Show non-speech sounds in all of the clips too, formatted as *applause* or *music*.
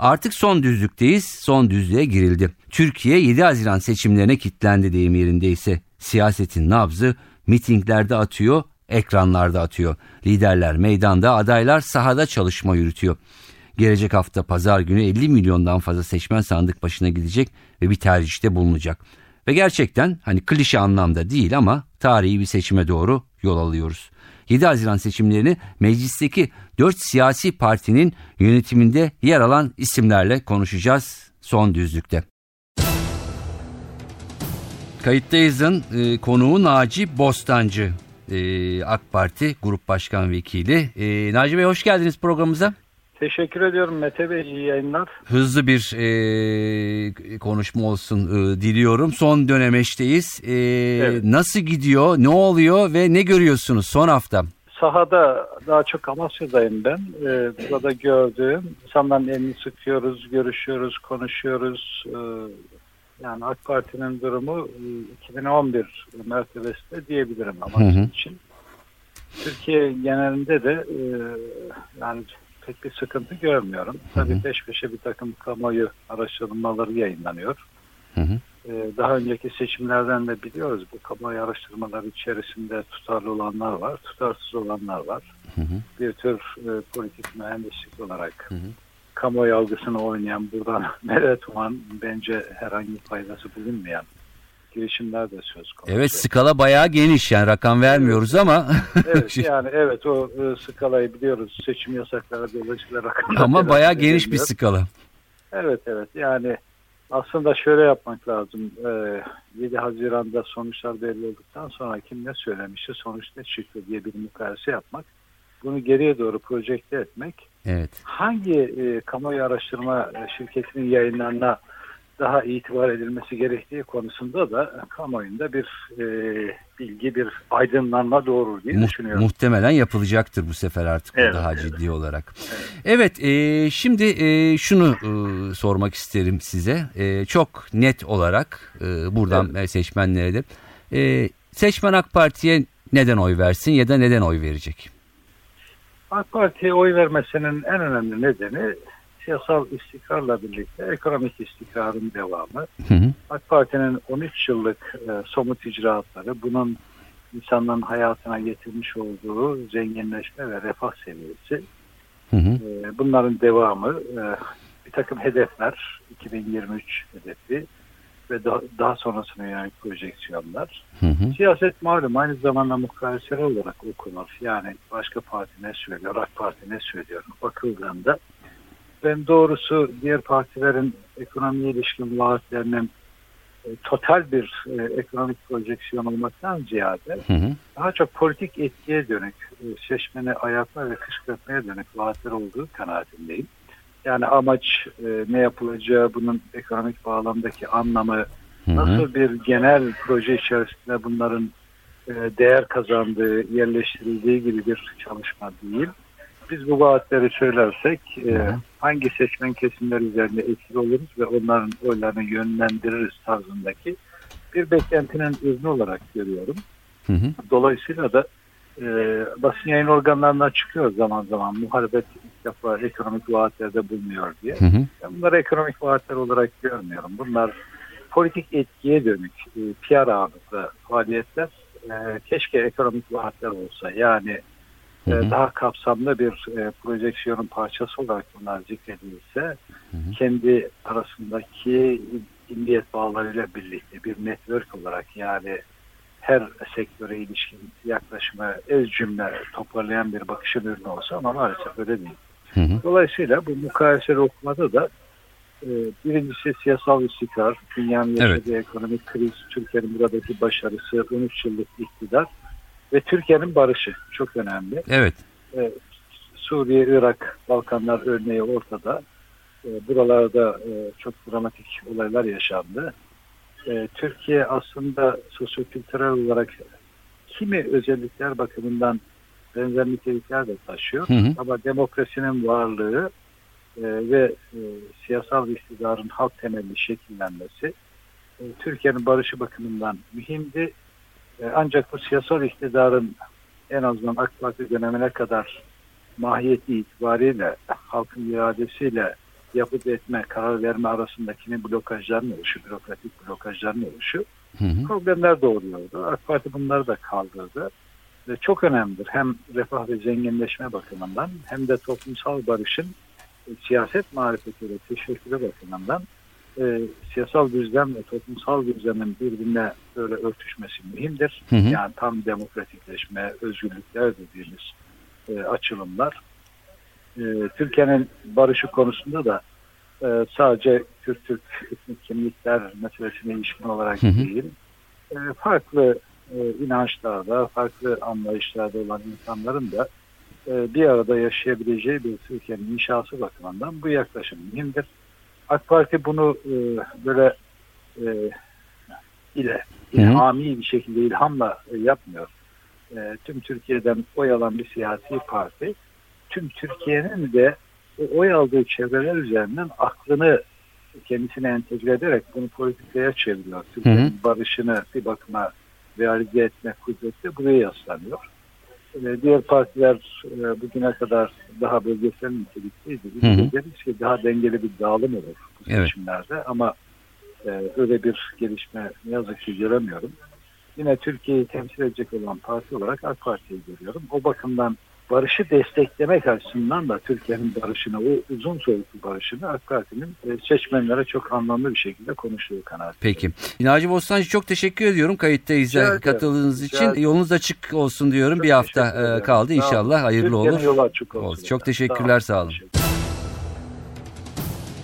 Artık son düzlükteyiz, son düzlüğe girildi. Türkiye 7 Haziran seçimlerine kilitlendi deyim yerindeyse. Siyasetin nabzı mitinglerde atıyor, ekranlarda atıyor. Liderler meydanda, adaylar sahada çalışma yürütüyor. Gelecek hafta pazar günü 50 milyondan fazla seçmen sandık başına gidecek ve bir tercihte bulunacak. Ve gerçekten hani klişe anlamda değil ama tarihi bir seçime doğru yol alıyoruz. 7 Haziran seçimlerini meclisteki 4 siyasi partinin yönetiminde yer alan isimlerle konuşacağız son düzlükte. Kayıttayız'ın e, konuğu Naci Bostancı, e, AK Parti Grup Başkan Vekili. E, Naci Bey hoş geldiniz programımıza. Teşekkür ediyorum Mete Bey. iyi yayınlar. Hızlı bir e, konuşma olsun e, diliyorum. Son dönemeçteyiz. E, evet. Nasıl gidiyor, ne oluyor ve ne görüyorsunuz son hafta? Sahada daha çok Amasya'dayım ben. Ee, burada gördüğüm insanların elini sıkıyoruz, görüşüyoruz, konuşuyoruz. Ee, yani AK Parti'nin durumu 2011 mertebesinde diyebilirim Amasya için. Türkiye genelinde de e, yani pek bir sıkıntı görmüyorum. Tabii hı hı. peş peşe bir takım kamuoyu araştırmaları yayınlanıyor. Hı hı. Ee, daha önceki seçimlerden de biliyoruz bu kamuoyu araştırmaları içerisinde tutarlı olanlar var, tutarsız olanlar var. Hı hı. Bir tür e, politik mühendislik olarak hı hı. kamuoyu algısını oynayan buradan *laughs* medet uman bence herhangi faydası bulunmayan girişimler de söz konusu. Evet skala bayağı geniş yani rakam vermiyoruz ama. evet *laughs* yani evet o e, skalayı biliyoruz seçim yasakları dolayısıyla rakam. Ama bayağı geniş bir skala. Evet evet yani aslında şöyle yapmak lazım. E, 7 Haziran'da sonuçlar belli olduktan sonra kim ne söylemişti sonuç ne çıktı diye bir mukayese yapmak. Bunu geriye doğru projekte etmek. Evet. Hangi e, kamuoyu araştırma şirketinin yayınlarına daha itibar edilmesi gerektiği konusunda da kamuoyunda bir e, bilgi, bir aydınlanma doğurur diye Muht- düşünüyorum. Muhtemelen yapılacaktır bu sefer artık evet, daha evet. ciddi olarak. Evet, evet e, şimdi e, şunu e, sormak isterim size. E, çok net olarak e, buradan evet. seçmenlere de. E, seçmen AK Parti'ye neden oy versin ya da neden oy verecek? AK Parti'ye oy vermesinin en önemli nedeni siyasal istikrarla birlikte ekonomik istikrarın devamı. Hı hı. AK Parti'nin 13 yıllık e, somut icraatları bunun insanların hayatına getirmiş olduğu zenginleşme ve refah seviyesi. Hı hı. E, bunların devamı e, bir takım hedefler 2023 hedefi ve daha, daha sonrasına yönelik projeksiyonlar. Hı hı. Siyaset malum aynı zamanda mukayeseli olarak okunur. Yani başka parti ne söylüyor, AK Parti ne söylüyor bakıldığında ben doğrusu diğer partilerin ekonomiye ilişkin vaatlerinin e, total bir e, ekonomik projeksiyon olmaktan ziyade hı hı. daha çok politik etkiye dönük, e, seçmeni ayakla ve kışkırtmaya dönük vaatler olduğu kanaatindeyim. Yani amaç e, ne yapılacağı, bunun ekonomik bağlamdaki anlamı, hı hı. nasıl bir genel proje içerisinde bunların e, değer kazandığı, yerleştirildiği gibi bir çalışma değil biz bu vaatleri söylersek e, hangi seçmen kesimler üzerinde etkili oluruz ve onların oylarını yönlendiririz tarzındaki bir beklentinin ürünü olarak görüyorum. Hı hı. Dolayısıyla da e, basın yayın organlarına çıkıyor zaman zaman muhalefet defa ekonomik vaatlerde bulunuyor diye. Hı hı. Ben bunları ekonomik vaatler olarak görmüyorum. Bunlar politik etkiye dönük e, PR ağırlıklı faaliyetler. E, keşke ekonomik vaatler olsa. Yani Hı hı. daha kapsamlı bir e, projeksiyonun parçası olarak bunlar hı hı. kendi arasındaki milliyet bağlarıyla birlikte bir network olarak yani her sektöre ilişkin yaklaşımı ez cümle toparlayan bir bakışın ürünü olsa ama maalesef öyle değil. Hı hı. Dolayısıyla bu mukayeseli okumada da e, birincisi siyasal istikrar, dünyanın yaşadığı evet. ekonomik kriz, Türkiye'nin buradaki başarısı, 13 yıllık iktidar ve Türkiye'nin barışı çok önemli. Evet. Ee, Suriye, Irak, Balkanlar örneği ortada. E, buralarda e, çok dramatik olaylar yaşandı. E, Türkiye aslında sosyokültürel olarak kimi özellikler bakımından benzer nitelikler de taşıyor. Hı hı. Ama demokrasinin varlığı e, ve e, siyasal iktidarın halk temelli şekillenmesi e, Türkiye'nin barışı bakımından mühimdi. E, ancak bu siyasal iktidarın en azından AK Parti dönemine kadar mahiyeti itibariyle halkın iradesiyle yapıp etme, karar verme arasındakinin blokajların oluşu, bürokratik blokajların oluşu Hı hı. problemler doğuruyordu. AK Parti bunları da kaldırdı. Ve çok önemlidir. Hem refah ve zenginleşme bakımından hem de toplumsal barışın e, siyaset marifetiyle teşekkürü bakımından e, siyasal düzlem ve toplumsal düzlemin birbirine böyle örtüşmesi mühimdir. Hı hı. Yani tam demokratikleşme, özgürlükler dediğimiz e, açılımlar. E, Türkiye'nin barışı konusunda da e, sadece Kürt-Türk etnik kimlikler meselesine ilişkin olarak Hı hı. değil, e, farklı e, inançlarda, farklı anlayışlarda olan insanların da e, bir arada yaşayabileceği bir Türkiye'nin inşası bakımından bu yaklaşım mühimdir. AK Parti bunu e, böyle e, ile ilhami bir şekilde ilhamla e, yapmıyor. E, tüm Türkiye'den oy alan bir siyasi parti tüm Türkiye'nin de o oy aldığı çevreler üzerinden aklını kendisine entegre ederek bunu politikaya çeviriyor. Türkiye'nin barışını bir bakıma realize etme kudreti buraya yaslanıyor. E, diğer partiler e, bugüne kadar daha bölgesel nitelikteydi. Biz Hı hı. de deriz ki daha dengeli bir dağılım olur bu Evet. seçimlerde ama e, öyle bir gelişme ne yazık ki göremiyorum. Yine Türkiye'yi temsil edecek olan parti olarak AK Parti'yi görüyorum. O bakımdan barışı desteklemek açısından da Türkiye'nin barışını, o uzun soluklu barışını AK Parti'nin e, seçmenlere çok anlamlı bir şekilde konuştuğu kanaat. Peki. Naci Bostancı çok teşekkür ediyorum kayıttayız katıldığınız Rica için. ederim. Yolunuz açık olsun diyorum. Çok bir hafta e, kaldı inşallah hayırlı Türkiye'nin olur. yolu açık olsun. Olsun. Çok teşekkürler, sağ olun. Teşekkür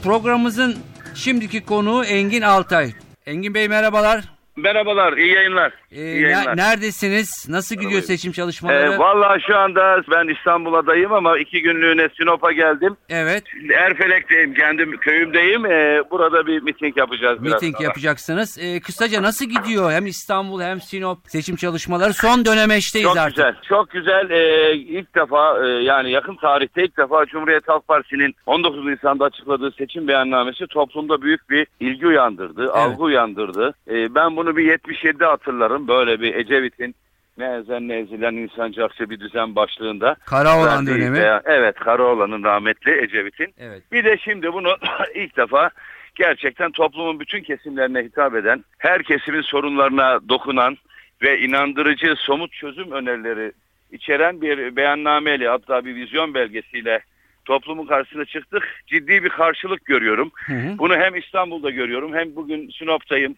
Programımızın şimdiki konuğu Engin Altay. Engin Bey merhabalar. Merhabalar, iyi yayınlar. Ee, ne- neredesiniz? Nasıl gidiyor seçim çalışmaları? Ee, Valla şu anda ben İstanbul'dayım ama iki günlüğüne Sinop'a geldim. evet. Erfelek'teyim, kendim köyümdeyim. Ee, burada bir miting yapacağız biraz Miting sonra. yapacaksınız. Ee, kısaca nasıl gidiyor? Hem İstanbul hem Sinop seçim çalışmaları son dönemeçteyiz Çok artık. güzel, çok güzel. Ee, ilk defa e, yani yakın tarihte ilk defa Cumhuriyet Halk Partisi'nin 19 Nisan'da açıkladığı seçim beyannamesi toplumda büyük bir ilgi uyandırdı, algı uyandırdı. Ee, ben bunu bir 77'de hatırlarım. Böyle bir Ecevit'in ne ezen ne ezilen insancakça bir düzen başlığında. Karaoğlan dönemi. beyan- Evet, Karaoğlan'ın rahmetli Ecevit'in. Evet. Bir de şimdi bunu *clears throat* ilk defa gerçekten toplumun bütün kesimlerine hitap eden, her kesimin sorunlarına dokunan ve inandırıcı somut çözüm önerileri içeren bir beyannameyle hatta bir vizyon belgesiyle toplumun karşısına çıktık. Ciddi bir karşılık görüyorum. Hı hı. Bunu hem İstanbul'da görüyorum hem bugün Sinop'tayım.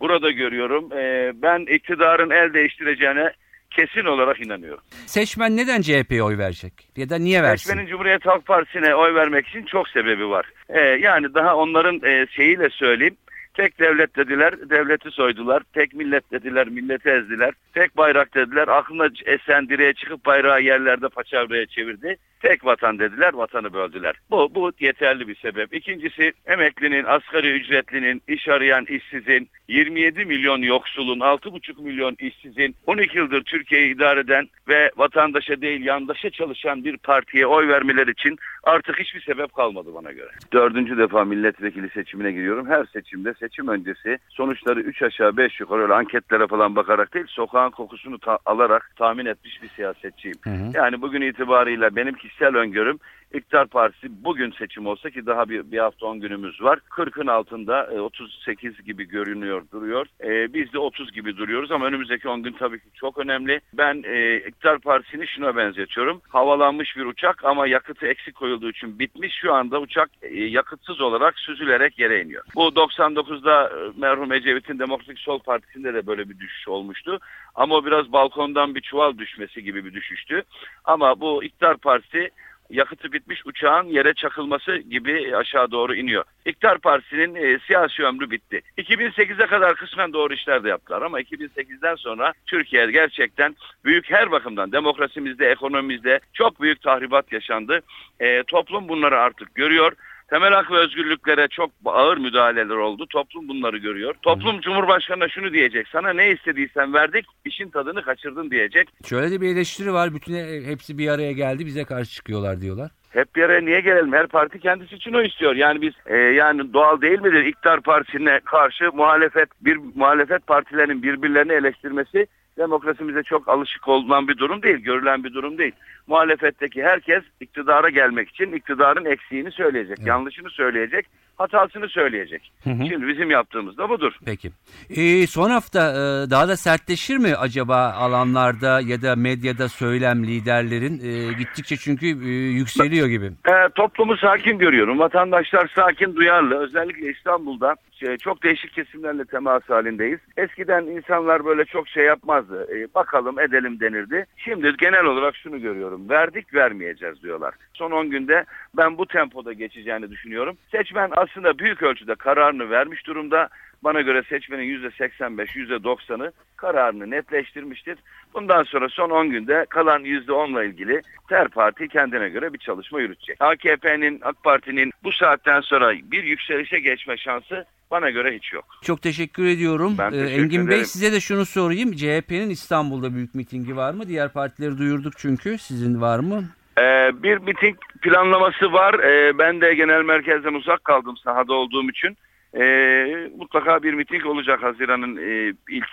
Burada görüyorum. Ee, ben iktidarın el değiştireceğine kesin olarak inanıyorum. Seçmen neden CHP'ye oy verecek? Ya da niye versin? Seçmenin Cumhuriyet Halk Partisi'ne oy vermek için çok sebebi var. Ee, yani daha onların e, şeyiyle söyleyeyim. Tek devlet dediler, devleti soydular. Tek millet dediler, milleti ezdiler. Tek bayrak dediler, aklına esen direğe çıkıp bayrağı yerlerde paçavraya çevirdi. Tek vatan dediler, vatanı böldüler. Bu, bu yeterli bir sebep. İkincisi emeklinin, asgari ücretlinin, iş arayan işsizin, 27 milyon yoksulun, 6,5 milyon işsizin, 12 yıldır Türkiye'yi idare eden ve vatandaşa değil yandaşa çalışan bir partiye oy vermeler için artık hiçbir sebep kalmadı bana göre. Dördüncü defa milletvekili seçimine giriyorum. Her seçimde seçim öncesi sonuçları 3 aşağı 5 yukarı öyle anketlere falan bakarak değil sokağın kokusunu ta- alarak tahmin etmiş bir siyasetçiyim. Hı hı. Yani bugün itibarıyla benim kişisel öngörüm İktidar Partisi bugün seçim olsa ki daha bir, bir hafta 10 günümüz var. 40'ın altında e, 38 gibi görünüyor duruyor. E, biz de 30 gibi duruyoruz ama önümüzdeki 10 gün tabii ki çok önemli. Ben e, İktidar Partisi'ni şuna benzetiyorum. Havalanmış bir uçak ama yakıtı eksik koyulduğu için bitmiş. Şu anda uçak e, yakıtsız olarak süzülerek yere iniyor. Bu 99'da e, merhum Ecevit'in Demokratik Sol Partisi'nde de böyle bir düşüş olmuştu. Ama o biraz balkondan bir çuval düşmesi gibi bir düşüştü. Ama bu İktidar Partisi yakıtı bitmiş uçağın yere çakılması gibi aşağı doğru iniyor. İktidar Partisi'nin e, siyasi ömrü bitti. 2008'e kadar kısmen doğru işler de yaptılar ama 2008'den sonra Türkiye gerçekten büyük her bakımdan demokrasimizde, ekonomimizde çok büyük tahribat yaşandı. E, toplum bunları artık görüyor. Temel hak ve özgürlüklere çok ağır müdahaleler oldu. Toplum bunları görüyor. Toplum Cumhurbaşkanı'na şunu diyecek. Sana ne istediysen verdik, işin tadını kaçırdın diyecek. Şöyle de bir eleştiri var. Bütün hepsi bir araya geldi bize karşı çıkıyorlar diyorlar. Hep bir araya niye gelelim? Her parti kendisi için o istiyor. Yani biz e, yani doğal değil midir iktidar partisine karşı muhalefet bir muhalefet partilerinin birbirlerini eleştirmesi demokrasimize çok alışık olunan bir durum değil, görülen bir durum değil. Muhalefetteki herkes iktidara gelmek için iktidarın eksiğini söyleyecek, evet. yanlışını söyleyecek, hatasını söyleyecek. Hı hı. Şimdi bizim yaptığımız da budur. Peki. Ee, son hafta e, daha da sertleşir mi acaba alanlarda ya da medyada söylem liderlerin e, gittikçe çünkü e, yükseliyor gibi? E, toplumu sakin görüyorum. Vatandaşlar sakin, duyarlı. Özellikle İstanbul'da e, çok değişik kesimlerle temas halindeyiz. Eskiden insanlar böyle çok şey yapmazdı. E, bakalım edelim denirdi. Şimdi genel olarak şunu görüyorum. Verdik vermeyeceğiz diyorlar. Son 10 günde ben bu tempoda geçeceğini düşünüyorum. Seçmen aslında büyük ölçüde kararını vermiş durumda. Bana göre seçmenin %85, %90'ı kararını netleştirmiştir. Bundan sonra son 10 günde kalan %10'la ilgili her parti kendine göre bir çalışma yürütecek. AKP'nin, AK Parti'nin bu saatten sonra bir yükselişe geçme şansı bana göre hiç yok. Çok teşekkür ediyorum. Ben ee, teşekkür Engin ederim. Bey size de şunu sorayım. CHP'nin İstanbul'da büyük mitingi var mı? Diğer partileri duyurduk çünkü. Sizin var mı? Ee, bir miting planlaması var. Ee, ben de genel merkezden uzak kaldım sahada olduğum için. Ee, mutlaka bir miting olacak Haziran'ın e, ilk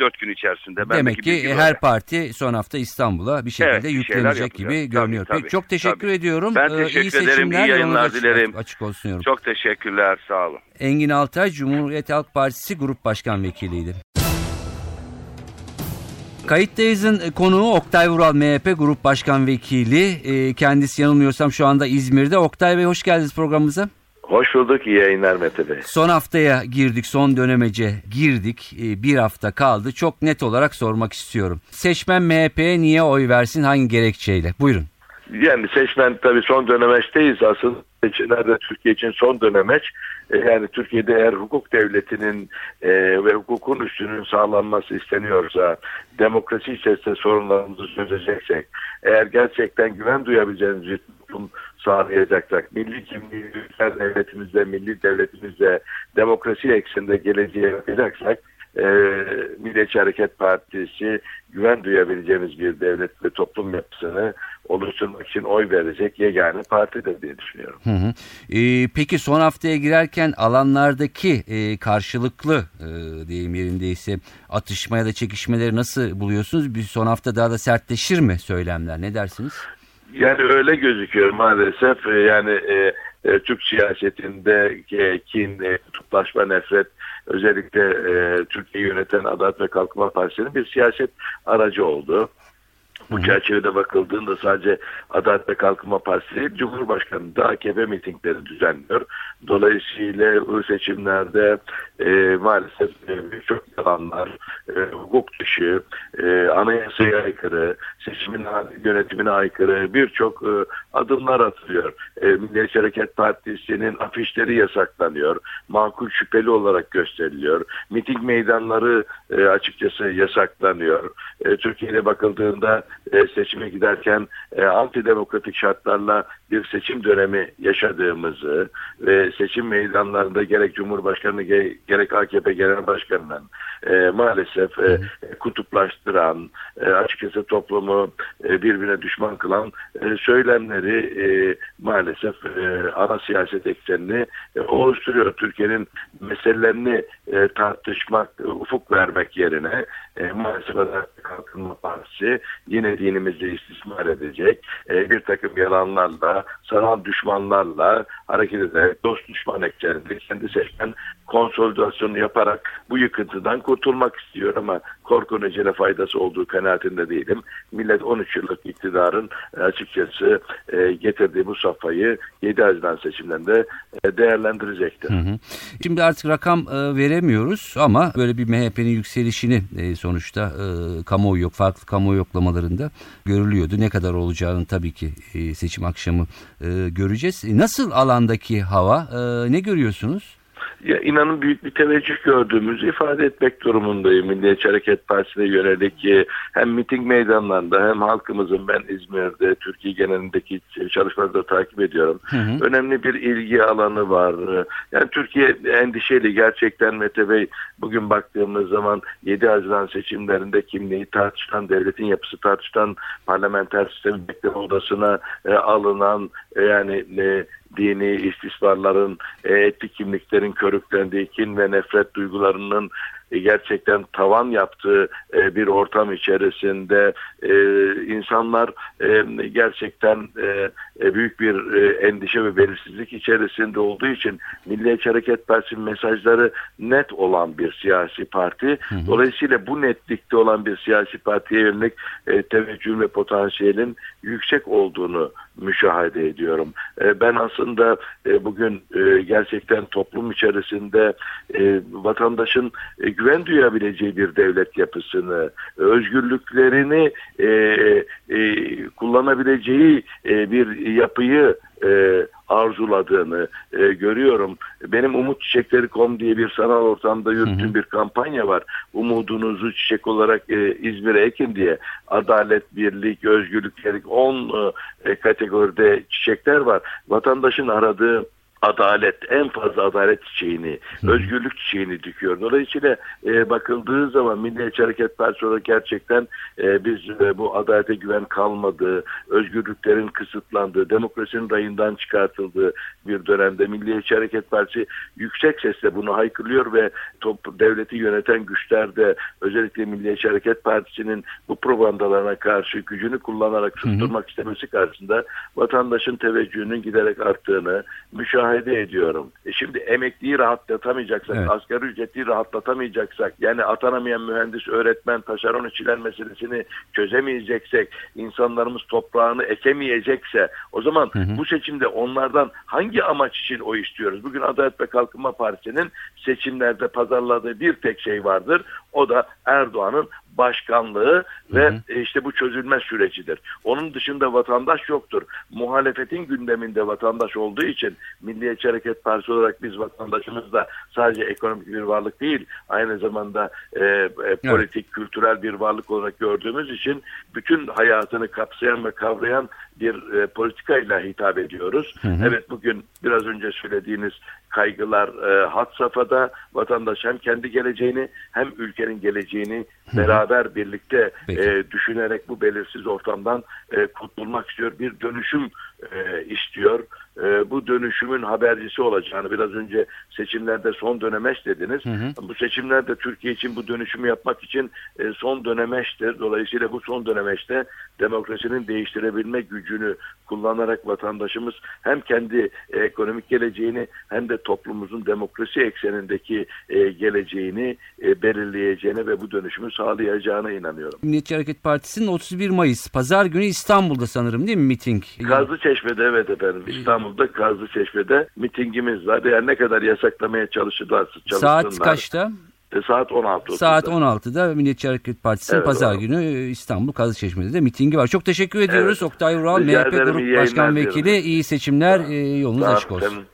3-4 gün içerisinde. Demek ki her var. parti son hafta İstanbul'a bir şekilde evet, yüklenecek gibi tabii, görünüyor. Tabii, Peki, çok teşekkür tabii. ediyorum. Ben ee, teşekkür iyi ederim. İyi yayınlar açık, dilerim. Açık olsun diyorum. Çok teşekkürler. Sağ olun. Engin Altay Cumhuriyet Halk Partisi Grup Başkan Vekiliydi. Kayıttayız'ın konuğu Oktay Vural MHP Grup Başkan Vekili. Ee, kendisi yanılmıyorsam şu anda İzmir'de. Oktay Bey hoş geldiniz programımıza. Hoş bulduk. İyi yayınlar Mete Bey. Son haftaya girdik. Son dönemece girdik. Ee, bir hafta kaldı. Çok net olarak sormak istiyorum. Seçmen MHP'ye niye oy versin? Hangi gerekçeyle? Buyurun. Yani seçmen tabii son dönemeçteyiz. Asıl seçimlerde Türkiye için son dönemeç. E, yani Türkiye'de eğer hukuk devletinin e, ve hukukun üstünün sağlanması isteniyorsa, demokrasi içerisinde sorunlarımızı çözeceksek, eğer gerçekten güven duyabileceğimiz bir toplum sağlayacaksak, milli kimliği, devletimizde, milli devletimizde, demokrasi ekseninde geleceğe yapacaksak, e, Milliyetçi Hareket Partisi güven duyabileceğimiz bir devlet ve toplum yapısını oluşturmak için oy verecek yegane partidir diye düşünüyorum. Hı hı. Ee, peki son haftaya girerken alanlardaki e, karşılıklı e, diyeyim yerindeyse atışma ya da çekişmeleri nasıl buluyorsunuz? Bir son hafta daha da sertleşir mi söylemler? Ne dersiniz? Yani öyle gözüküyor maalesef. E, yani e, e, Türk siyasetinde e, kin, e, kutuplaşma, nefret özellikle e, Türkiye'yi yöneten Adalet ve Kalkınma Partisi'nin bir siyaset aracı oldu. Bu çerçevede bakıldığında sadece Adalet ve Kalkınma Partisi Cumhurbaşkanı da AKP mitingleri düzenliyor. Dolayısıyla bu seçimlerde e, maalesef e, birçok yalanlar, e, hukuk dışı, e, anayasaya aykırı, seçimin yönetimine aykırı birçok e, adımlar atılıyor. E, Milliyetçi Hareket Partisi'nin afişleri yasaklanıyor. Makul şüpheli olarak gösteriliyor. Miting meydanları e, açıkçası yasaklanıyor. E, Türkiye'de bakıldığında e, seçime giderken e, antidemokratik şartlarla bir seçim dönemi yaşadığımızı ve seçim meydanlarında gerek Cumhurbaşkanı gerek AKP Genel Başkanı'nın e, maalesef e, kutuplaştıran, açıkçası toplumu birbirine düşman kılan söylemleri maalesef ana siyaset eksenini oluşturuyor. Türkiye'nin meselelerini tartışmak, ufuk vermek yerine maalesef Kalkınma Partisi yine dinimizi istismar edecek. E, bir takım yalanlarla, sanal düşmanlarla hareket ederek dost düşman ekseninde kendi seçmen konsolidasyonu yaparak bu yıkıntıdan kurtulmak istiyor ama korku necele faydası olduğu kanaatinde değilim. Millet 13 yıllık iktidarın e, açıkçası e, getirdiği bu safhayı 7 Haziran seçimlerinde e, değerlendirecektir. Hı hı. Şimdi artık rakam veremiyoruz ama böyle bir MHP'nin yükselişini sonuçta kamuoyu yok, farklı kamuoyu yoklamalarında görülüyordu. Ne kadar olacağını tabii ki seçim akşamı göreceğiz. Nasıl alandaki hava? Ne görüyorsunuz? ya inanın büyük bir teveccüh gördüğümüzü ifade etmek durumundayım. Milliyetçi Hareket Partisi'ne yönelik e, hem miting meydanlarında hem halkımızın ben İzmir'de Türkiye genelindeki çalışmaları da takip ediyorum. Hı hı. Önemli bir ilgi alanı var. Yani Türkiye endişeli gerçekten Mete Bey bugün baktığımız zaman 7 Haziran seçimlerinde kimliği tartışılan, devletin yapısı tartışılan parlamenter sistemi bekleme odasına e, alınan e, yani e, dini istismarların, e, etnik kimliklerin körüklendiği kin ve nefret duygularının gerçekten tavan yaptığı e, bir ortam içerisinde e, insanlar gerçekten büyük bir endişe ve belirsizlik içerisinde olduğu için Milliyetçi Hareket Partisi mesajları net olan bir siyasi parti. Dolayısıyla bu netlikte olan bir siyasi partiye yönelik teveccüh ve potansiyelin yüksek olduğunu müşahede ediyorum. Ben aslında bugün gerçekten toplum içerisinde vatandaşın güven duyabileceği bir devlet yapısını, özgürlüklerini e, e, kullanabileceği e, bir yapıyı e, arzuladığını e, görüyorum. Benim Umut Çiçekleri.com diye bir sanal ortamda yürüttüğüm bir kampanya var. Umudunuzu çiçek olarak e, İzmir'e ekin diye. Adalet, birlik, özgürlük, 10 e, kategoride çiçekler var. Vatandaşın aradığı adalet, en fazla adalet çiçeğini, Hı. özgürlük çiçeğini dikiyor. Dolayısıyla e, bakıldığı zaman Milliyetçi Hareket Partisi olarak gerçekten e, biz e, bu adalete güven kalmadığı, özgürlüklerin kısıtlandığı, demokrasinin rayından çıkartıldığı bir dönemde Milliyetçi Hareket Partisi yüksek sesle bunu haykırıyor ve top, devleti yöneten güçler de özellikle Milliyetçi Hareket Partisi'nin bu propagandalarına karşı gücünü kullanarak susturmak istemesi karşısında vatandaşın teveccühünün giderek arttığını müşahede müşahede ediyorum. E şimdi emekliyi rahatlatamayacaksak, evet. asgari ücreti rahatlatamayacaksak, yani atanamayan mühendis, öğretmen, taşeron işçiler meselesini çözemeyeceksek, insanlarımız toprağını ekemeyecekse, o zaman hı hı. bu seçimde onlardan hangi amaç için o istiyoruz? Bugün Adalet ve Kalkınma Partisi'nin seçimlerde pazarladığı bir tek şey vardır. O da Erdoğan'ın başkanlığı ve hı hı. E, işte bu çözülme sürecidir. Onun dışında vatandaş yoktur. Muhalefetin gündeminde vatandaş olduğu için Milliyetçi Hareket Partisi olarak biz vatandaşımız da sadece ekonomik bir varlık değil, aynı zamanda e, e, politik, evet. kültürel bir varlık olarak gördüğümüz için bütün hayatını kapsayan ve kavrayan bir e, politikayla hitap ediyoruz. Hı hı. Evet bugün biraz önce söylediğiniz kaygılar e, hat safhada vatandaş hem kendi geleceğini hem ülkenin geleceğini hı hı. beraber birlikte e, düşünerek bu belirsiz ortamdan e, kurtulmak istiyor. Bir dönüşüm e, istiyor. E, bu dönüşümün habercisi olacağını biraz önce seçimlerde son dönemeç dediniz. Hı hı. Bu seçimlerde Türkiye için bu dönüşümü yapmak için e, son dönemeçtir. Dolayısıyla bu son dönemeçte demokrasinin değiştirebilme gücünü kullanarak vatandaşımız hem kendi ekonomik geleceğini hem de toplumumuzun demokrasi eksenindeki e, geleceğini e, belirleyeceğine ve bu dönüşümü sağlayacağına inanıyorum. Milliyetçi Hareket Partisi'nin 31 Mayıs Pazar günü İstanbul'da sanırım değil mi miting? Kazlı Çeşme'de evet efendim. İstanbul'da Kazlı Çeşme'de mitingimiz var. Yani ne kadar yasaklamaya çalışsınlar. Saat kaçta? E, saat 16. Saat 16'da Milliyetçi Hareket Partisi'nin evet, pazar günü e, İstanbul Kazıçeşme'de de mitingi var. Çok teşekkür ediyoruz. Evet. Oktay Ural, MHP Grup Başkan Vekili. Diyorum. İyi seçimler. E, yolunuz Sağ açık olsun.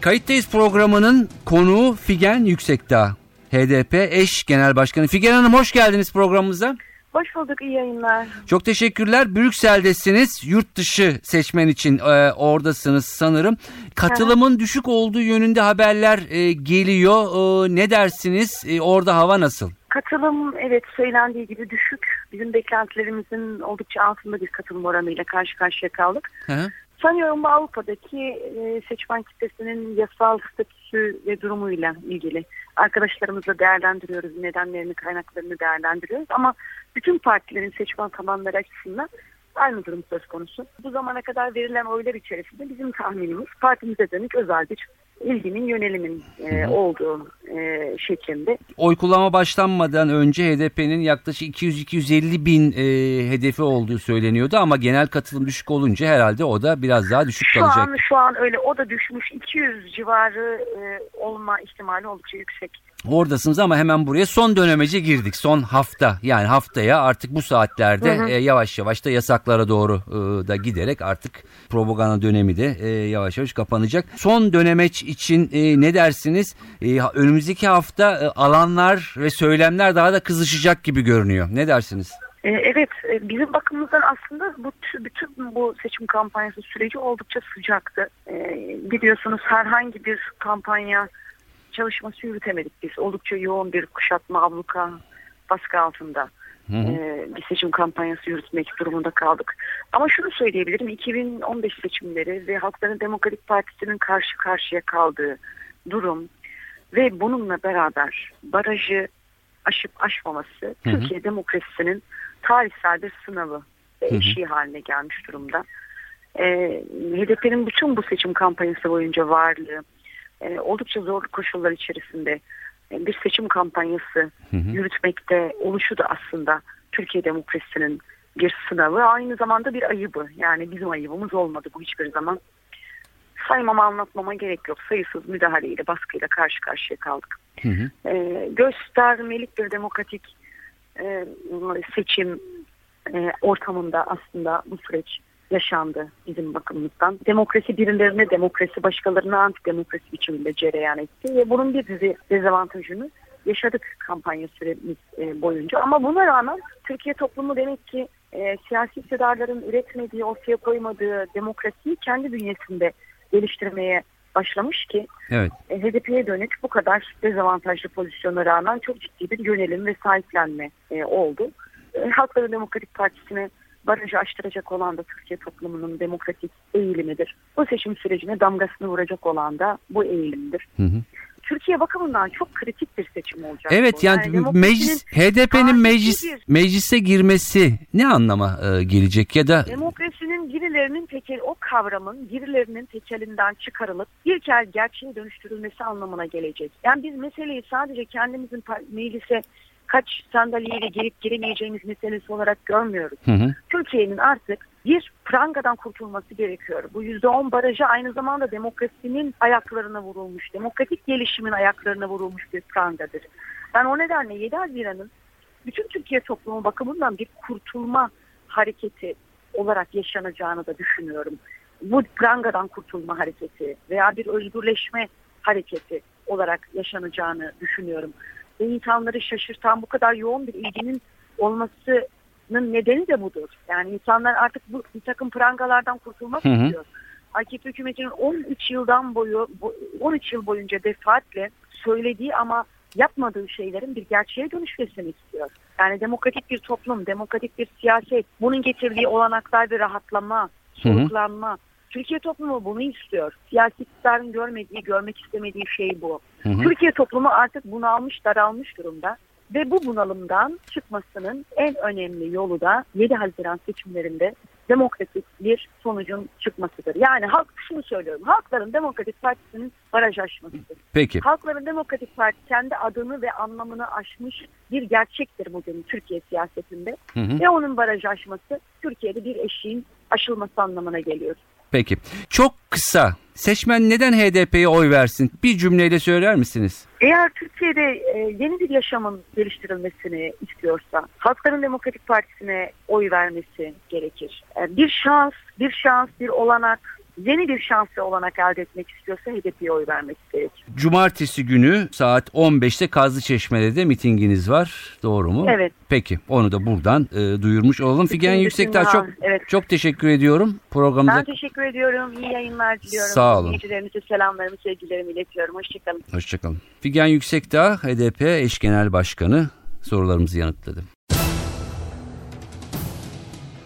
Kayıttayız programının konuğu Figen Yüksekdağ. HDP eş genel başkanı. Figen Hanım hoş geldiniz programımıza. Hoş bulduk, iyi yayınlar. Çok teşekkürler. Brüksel'desiniz. Yurt dışı seçmen için e, oradasınız sanırım. Katılımın düşük olduğu yönünde haberler e, geliyor. E, ne dersiniz? E, orada hava nasıl? Katılım evet söylendiği gibi düşük. Bizim beklentilerimizin oldukça altında bir katılım oranıyla karşı karşıya kaldık. Hı Sanıyorum Avrupa'daki e, seçmen kitlesinin yasal statüsü ve durumuyla ilgili arkadaşlarımızla değerlendiriyoruz, nedenlerini, kaynaklarını değerlendiriyoruz. Ama bütün partilerin seçmen tabanları açısından aynı durum söz konusu. Bu zamana kadar verilen oylar içerisinde bizim tahminimiz partimize dönük özel bir ilginin yönelimin e, olduğu e, şeklinde. Oy kullanma başlanmadan önce HDP'nin yaklaşık 200-250 bin e, hedefi olduğu söyleniyordu ama genel katılım düşük olunca herhalde o da biraz daha düşük şu kalacak. An, şu an öyle o da düşmüş 200 civarı e, olma ihtimali oldukça yüksek. Oradasınız ama hemen buraya son dönemece girdik. Son hafta yani haftaya artık bu saatlerde hı hı. E, yavaş yavaş da yasaklara doğru e, da giderek artık propaganda dönemi de e, yavaş yavaş kapanacak. Son dönemeç için e, ne dersiniz? E, önümüzdeki hafta e, alanlar ve söylemler daha da kızışacak gibi görünüyor. Ne dersiniz? E, evet, e, bizim bakımımızdan aslında bu bütün bu seçim kampanyası süreci oldukça sıcaktı. E, biliyorsunuz herhangi bir kampanya çalışması yürütemedik biz. Oldukça yoğun bir kuşatma abluka baskı altında hı hı. bir seçim kampanyası yürütmek durumunda kaldık. Ama şunu söyleyebilirim 2015 seçimleri ve Halkların Demokratik Partisi'nin karşı karşıya kaldığı durum ve bununla beraber barajı aşıp aşmaması hı hı. Türkiye demokrasisinin tarihsel bir sınavı ve eşiği haline gelmiş durumda. E, HDP'nin bütün bu seçim kampanyası boyunca varlığı e, oldukça zor koşullar içerisinde e, bir seçim kampanyası hı hı. yürütmekte oluşu da aslında Türkiye demokrasisinin bir sınavı aynı zamanda bir ayıbı. Yani bizim ayıbımız olmadı bu hiçbir zaman. Saymama anlatmama gerek yok. Sayısız müdahaleyle baskıyla karşı karşıya kaldık. Hı hı. E, göstermelik bir demokratik e, seçim e, ortamında aslında bu süreç yaşandı bizim bakımımızdan. Demokrasi birilerine demokrasi başkalarına antidemokrasi biçiminde cereyan etti ve bunun bir dizi dezavantajını yaşadık kampanya süremiz e, boyunca. Ama buna rağmen Türkiye toplumu demek ki e, siyasi iktidarların üretmediği, ortaya koymadığı demokrasiyi kendi bünyesinde geliştirmeye başlamış ki evet. e, HDP'ye dönük bu kadar dezavantajlı pozisyona rağmen çok ciddi bir yönelim ve sahiplenme e, oldu. E, Halkların Demokratik Partisi'ne barajı aştıracak olan da Türkiye toplumunun demokratik eğilimidir. Bu seçim sürecine damgasını vuracak olan da bu eğilimdir. Hı hı. Türkiye bakımından çok kritik bir seçim olacak. Evet bu. yani, yani meclis HDP'nin meclis bir, meclise girmesi ne anlama e, gelecek ya da demokrasinin birilerinin tekel o kavramın birilerinin tekelinden çıkarılıp bir kez gerçeğe dönüştürülmesi anlamına gelecek. Yani biz meseleyi sadece kendimizin meclise kaç sandalyeyle girip giremeyeceğimiz meselesi olarak görmüyoruz. Türkiye'nin artık bir prangadan kurtulması gerekiyor. Bu yüzde on barajı aynı zamanda demokrasinin ayaklarına vurulmuş, demokratik gelişimin ayaklarına vurulmuş bir prangadır. Ben o nedenle 7 Haziran'ın bütün Türkiye toplumu bakımından bir kurtulma hareketi olarak yaşanacağını da düşünüyorum. Bu prangadan kurtulma hareketi veya bir özgürleşme hareketi olarak yaşanacağını düşünüyorum ve insanları şaşırtan bu kadar yoğun bir ilginin olmasının nedeni de budur. Yani insanlar artık bu bir takım prangalardan kurtulmak hı hı. istiyor. AKP hükümetinin 13 yıldan boyu 13 yıl boyunca defaatle söylediği ama yapmadığı şeylerin bir gerçeğe dönüşmesini istiyor. Yani demokratik bir toplum, demokratik bir siyaset, bunun getirdiği olanaklar ve rahatlama, soluklanma, Türkiye toplumu bunu istiyor. Siyasi iktidarın görmediği, görmek istemediği şey bu. Hı hı. Türkiye toplumu artık bunalmış, daralmış durumda. Ve bu bunalımdan çıkmasının en önemli yolu da 7 Haziran seçimlerinde demokratik bir sonucun çıkmasıdır. Yani halk şunu söylüyorum. Halkların Demokratik Partisi'nin baraj aşmasıdır. Peki. Halkların Demokratik Parti kendi adını ve anlamını aşmış bir gerçektir bugün Türkiye siyasetinde. Hı hı. Ve onun baraj aşması Türkiye'de bir eşiğin aşılması anlamına geliyor. Peki. Çok kısa. Seçmen neden HDP'ye oy versin? Bir cümleyle söyler misiniz? Eğer Türkiye'de e, yeni bir yaşamın geliştirilmesini istiyorsa Halkların Demokratik Partisi'ne oy vermesi gerekir. E, bir şans, bir şans, bir olanak yeni bir şanslı olanak elde etmek istiyorsa HDP'ye oy vermek gerekir. Cumartesi günü saat 15'te Kazlıçeşme'de de mitinginiz var. Doğru mu? Evet. Peki onu da buradan e, duyurmuş olalım. Figen Yüksekdağ çok evet. çok teşekkür ediyorum programımıza. Ben teşekkür ediyorum. İyi yayınlar diliyorum. Sağ olun. İzleyicilerimize selamlarımı, sevgilerimi iletiyorum. Hoşçakalın. Hoşçakalın. Figen Yüksekdağ HDP eş genel başkanı sorularımızı yanıtladı.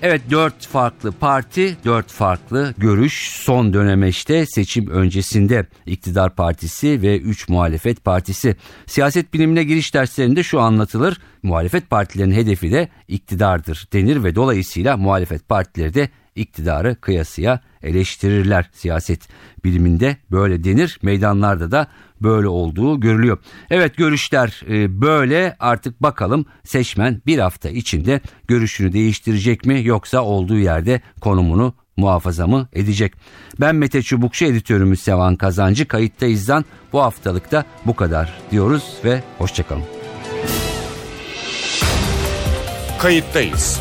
Evet dört farklı parti, dört farklı görüş son dönemeçte seçim öncesinde iktidar partisi ve üç muhalefet partisi. Siyaset bilimine giriş derslerinde şu anlatılır. Muhalefet partilerin hedefi de iktidardır denir ve dolayısıyla muhalefet partileri de iktidarı kıyasıya eleştirirler siyaset biliminde böyle denir meydanlarda da böyle olduğu görülüyor. Evet görüşler e, böyle artık bakalım seçmen bir hafta içinde görüşünü değiştirecek mi yoksa olduğu yerde konumunu muhafaza mı edecek? Ben Mete Çubukçu editörümüz Sevan Kazancı kayıttayızdan bu haftalıkta bu kadar diyoruz ve hoşçakalın. Kayıttayız.